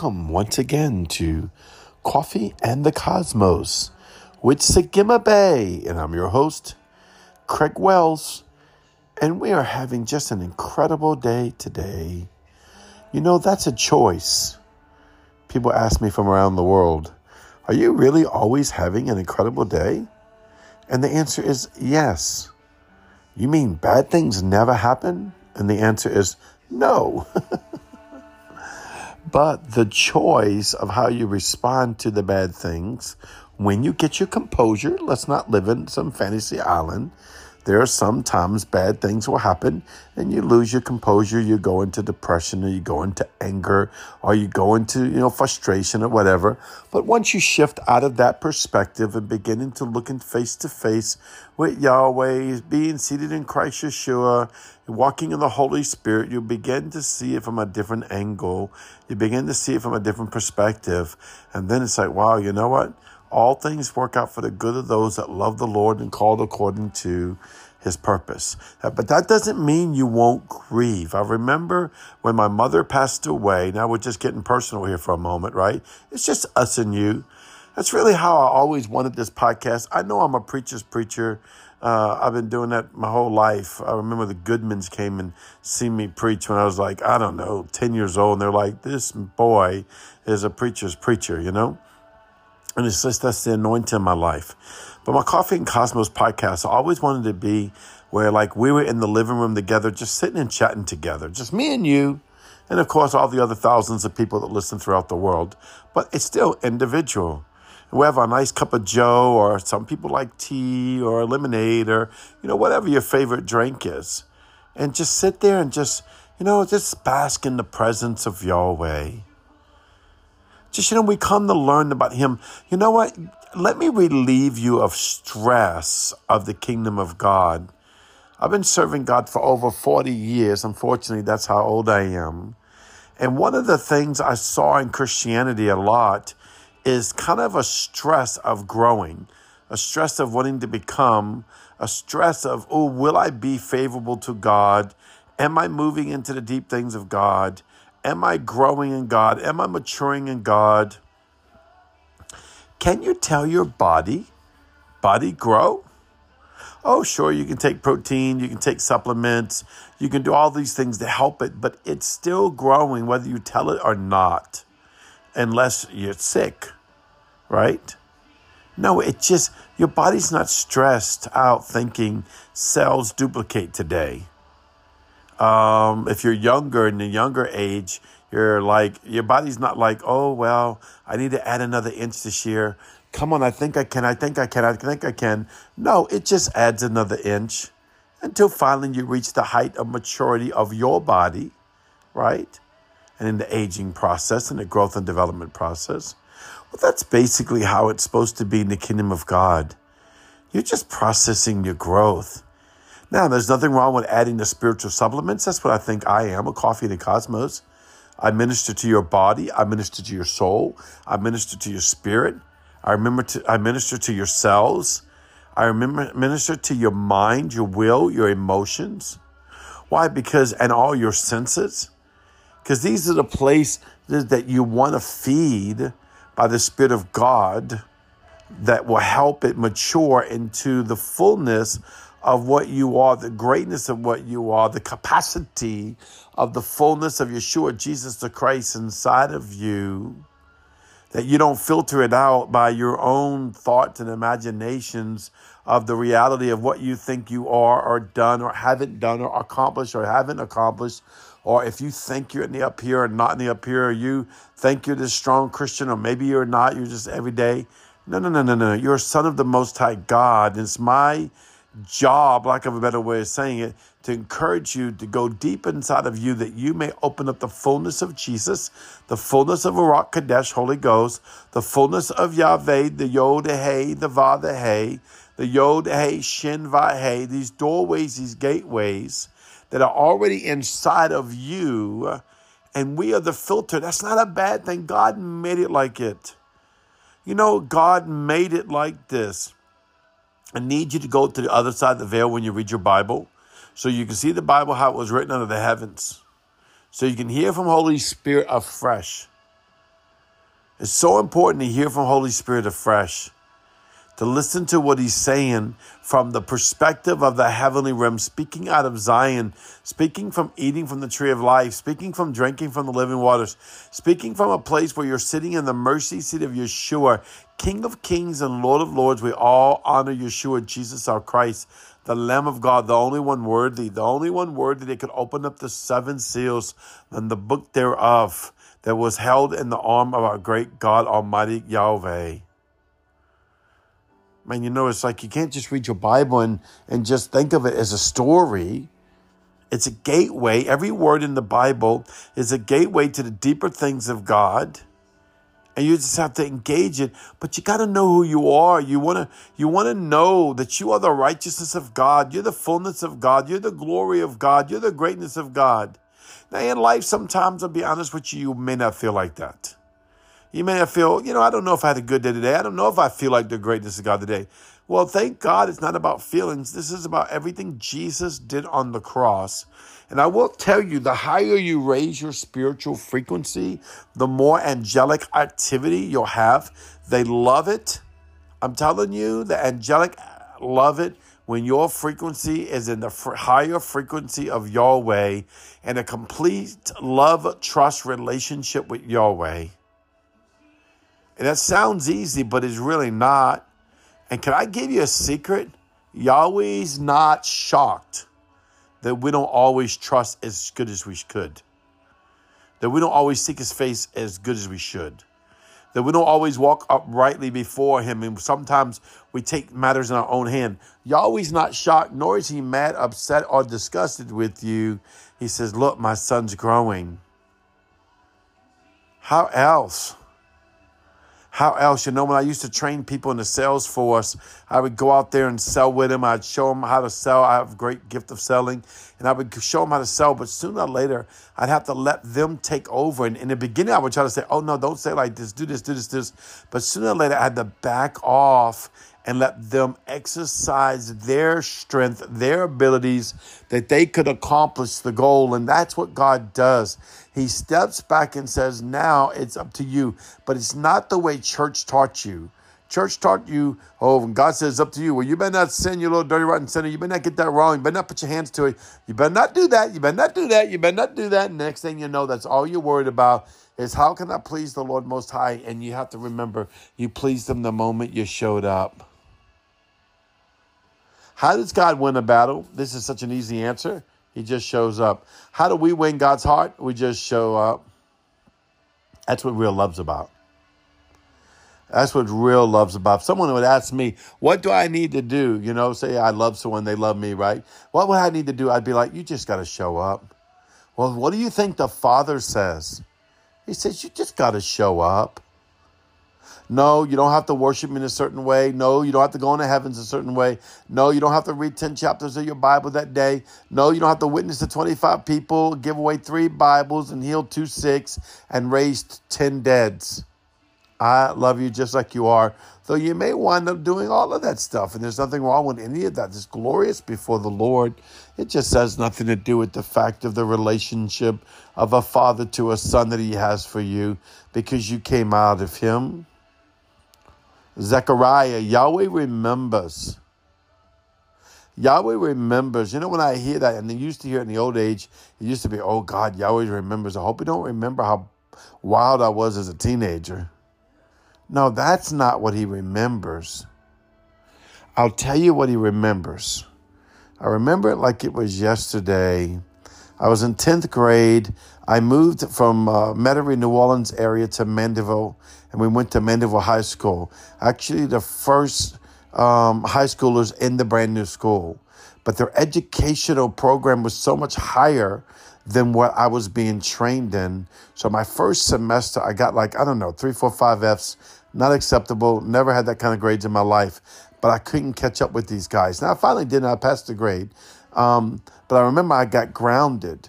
welcome once again to Coffee and the Cosmos with Sagima Bay. And I'm your host, Craig Wells. And we are having just an incredible day today. You know, that's a choice. People ask me from around the world, Are you really always having an incredible day? And the answer is yes. You mean bad things never happen? And the answer is no. But the choice of how you respond to the bad things, when you get your composure, let's not live in some fantasy island. There are sometimes bad things will happen and you lose your composure. You go into depression or you go into anger or you go into, you know, frustration or whatever. But once you shift out of that perspective and beginning to look in face to face with Yahweh, being seated in Christ Yeshua, walking in the Holy Spirit, you begin to see it from a different angle. You begin to see it from a different perspective. And then it's like, wow, you know what? All things work out for the good of those that love the Lord and called according to his purpose. But that doesn't mean you won't grieve. I remember when my mother passed away. Now we're just getting personal here for a moment, right? It's just us and you. That's really how I always wanted this podcast. I know I'm a preacher's preacher. Uh, I've been doing that my whole life. I remember the Goodmans came and see me preach when I was like, I don't know, 10 years old. And they're like, this boy is a preacher's preacher, you know? And it's just that's the anointing in my life. But my Coffee and Cosmos podcast, I always wanted to be where like we were in the living room together, just sitting and chatting together, just me and you. And of course, all the other thousands of people that listen throughout the world. But it's still individual. We have a nice cup of Joe, or some people like tea or lemonade, or, you know, whatever your favorite drink is. And just sit there and just, you know, just bask in the presence of Yahweh. Just, you know, we come to learn about Him. You know what? Let me relieve you of stress of the kingdom of God. I've been serving God for over 40 years. Unfortunately, that's how old I am. And one of the things I saw in Christianity a lot is kind of a stress of growing, a stress of wanting to become, a stress of, oh, will I be favorable to God? Am I moving into the deep things of God? Am I growing in God? Am I maturing in God? Can you tell your body, body grow? Oh, sure, you can take protein, you can take supplements, you can do all these things to help it, but it's still growing whether you tell it or not, unless you're sick, right? No, it just, your body's not stressed out thinking cells duplicate today. Um, if you're younger in the younger age, you're like your body's not like, oh well, I need to add another inch this year. Come on, I think I can. I think I can. I think I can. No, it just adds another inch until finally you reach the height of maturity of your body, right? And in the aging process and the growth and development process. Well, that's basically how it's supposed to be in the kingdom of God. You're just processing your growth. Now, there's nothing wrong with adding the spiritual supplements. That's what I think I am a coffee of the cosmos. I minister to your body. I minister to your soul. I minister to your spirit. I remember to, I minister to your cells. I remember minister to your mind, your will, your emotions. Why? Because and all your senses. Because these are the places that you want to feed by the Spirit of God that will help it mature into the fullness of what you are, the greatness of what you are, the capacity of the fullness of Yeshua, Jesus the Christ inside of you, that you don't filter it out by your own thoughts and imaginations of the reality of what you think you are or done or haven't done or accomplished or haven't accomplished. Or if you think you're in the up here or not in the up here, or you think you're this strong Christian, or maybe you're not, you're just every day. No, no, no, no, no. You're a son of the Most High God. It's my job, lack of a better way of saying it, to encourage you to go deep inside of you that you may open up the fullness of Jesus, the fullness of Ruach Kadesh, Holy Ghost, the fullness of Yahweh, the Yod Hey, the Va the Hey, the Yod Hey, Shin Va Hey, these doorways, these gateways that are already inside of you, and we are the filter. That's not a bad thing. God made it like it. You know, God made it like this. I need you to go to the other side of the veil when you read your Bible so you can see the Bible how it was written under the heavens. So you can hear from Holy Spirit afresh. It's so important to hear from Holy Spirit afresh, to listen to what He's saying from the perspective of the heavenly realm, speaking out of Zion, speaking from eating from the tree of life, speaking from drinking from the living waters, speaking from a place where you're sitting in the mercy seat of Yeshua, King of kings and Lord of lords. We all honor Yeshua, Jesus our Christ the Lamb of God, the only one worthy, the only one worthy that could open up the seven seals and the book thereof that was held in the arm of our great God Almighty Yahweh. Man, you know, it's like you can't just read your Bible and, and just think of it as a story. It's a gateway. Every word in the Bible is a gateway to the deeper things of God. And you just have to engage it. But you got to know who you are. You want to you want to know that you are the righteousness of god. You're the fullness of god. You're the glory of god. You're the greatness of god. Now in life sometimes i'll be honest with you you may not feel like that you may feel you know i don't know if i had a good day today i don't know if i feel like the greatness of god today well thank god it's not about feelings this is about everything jesus did on the cross and I will tell you the higher you raise your spiritual frequency, the more angelic activity you'll have. They love it. I'm telling you, the angelic love it when your frequency is in the higher frequency of Yahweh and a complete love, trust relationship with Yahweh. And that sounds easy, but it's really not. And can I give you a secret? Yahweh's not shocked that we don't always trust as good as we could, that we don't always seek his face as good as we should, that we don't always walk uprightly before him, and sometimes we take matters in our own hand. Yahweh's not shocked, nor is he mad, upset, or disgusted with you. He says, Look, my son's growing. How else? How else? You know, when I used to train people in the sales force, I would go out there and sell with them. I'd show them how to sell. I have a great gift of selling, and I would show them how to sell. But sooner or later, I'd have to let them take over. And in the beginning, I would try to say, "Oh no, don't say like this. Do this. Do this. Do this." But sooner or later, I had to back off and let them exercise their strength, their abilities, that they could accomplish the goal. And that's what God does. He steps back and says, Now it's up to you. But it's not the way church taught you. Church taught you, oh, God says up to you. Well, you better not sin, you little dirty, rotten sinner. You better not get that wrong. You better not put your hands to it. You better not do that. You better not do that. You better not do that. And next thing you know, that's all you're worried about is how can I please the Lord Most High? And you have to remember, you pleased Him the moment you showed up. How does God win a battle? This is such an easy answer. He just shows up. How do we win God's heart? We just show up. That's what real love's about. That's what real love's about. If someone would ask me, what do I need to do? You know, say I love someone, they love me, right? What would I need to do? I'd be like, you just got to show up. Well, what do you think the Father says? He says, you just got to show up. No, you don't have to worship me in a certain way. No, you don't have to go into heavens a certain way. No, you don't have to read 10 chapters of your Bible that day. No, you don't have to witness to 25 people, give away three Bibles, and heal two six, and raise 10 deads. I love you just like you are. Though you may wind up doing all of that stuff, and there's nothing wrong with any of that. It's glorious before the Lord. It just has nothing to do with the fact of the relationship of a father to a son that he has for you because you came out of him. Zechariah, Yahweh remembers. Yahweh remembers. You know, when I hear that, and they used to hear it in the old age, it used to be, oh God, Yahweh remembers. I hope you don't remember how wild I was as a teenager. No, that's not what he remembers. I'll tell you what he remembers. I remember it like it was yesterday. I was in 10th grade. I moved from uh, Metairie, New Orleans area to Mandeville and we went to Mandeville High School. Actually, the first um, high schoolers in the brand new school. But their educational program was so much higher than what I was being trained in. So my first semester, I got like, I don't know, three, four, five F's. Not acceptable. Never had that kind of grades in my life. But I couldn't catch up with these guys. Now, I finally did, and I passed the grade. Um, but I remember I got grounded.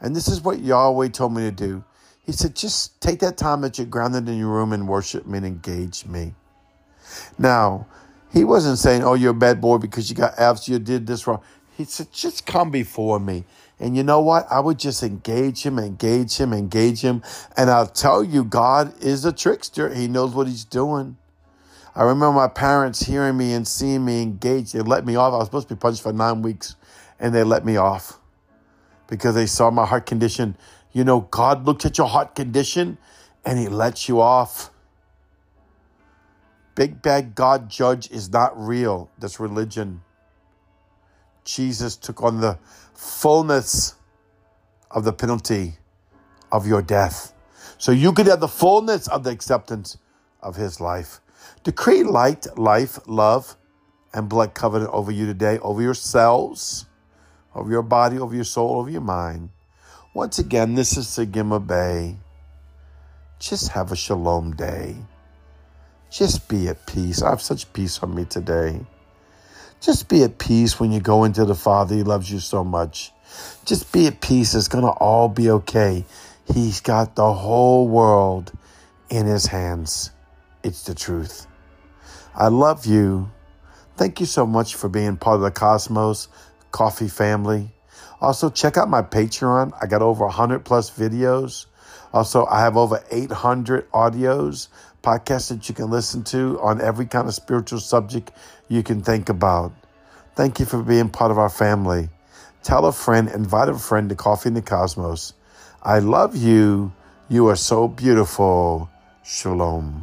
And this is what Yahweh told me to do. He said, just take that time that you're grounded in your room and worship me and engage me. Now, he wasn't saying, oh, you're a bad boy because you got F's, you did this wrong. He said, just come before me. And you know what? I would just engage him, engage him, engage him. And I'll tell you, God is a trickster. He knows what he's doing. I remember my parents hearing me and seeing me engage. They let me off. I was supposed to be punched for nine weeks, and they let me off because they saw my heart condition. You know, God looked at your heart condition and he lets you off. Big bad God judge is not real. That's religion. Jesus took on the fullness of the penalty of your death. So you could have the fullness of the acceptance of his life. Decree light, life, love, and blood covenant over you today, over your over your body, of your soul, of your mind. Once again, this is Sagima Bay. Just have a shalom day. Just be at peace. I have such peace on me today. Just be at peace when you go into the Father. He loves you so much. Just be at peace. It's going to all be okay. He's got the whole world in his hands. It's the truth. I love you. Thank you so much for being part of the Cosmos Coffee family. Also, check out my Patreon. I got over 100 plus videos. Also, I have over 800 audios, podcasts that you can listen to on every kind of spiritual subject you can think about. Thank you for being part of our family. Tell a friend, invite a friend to Coffee in the Cosmos. I love you. You are so beautiful. Shalom.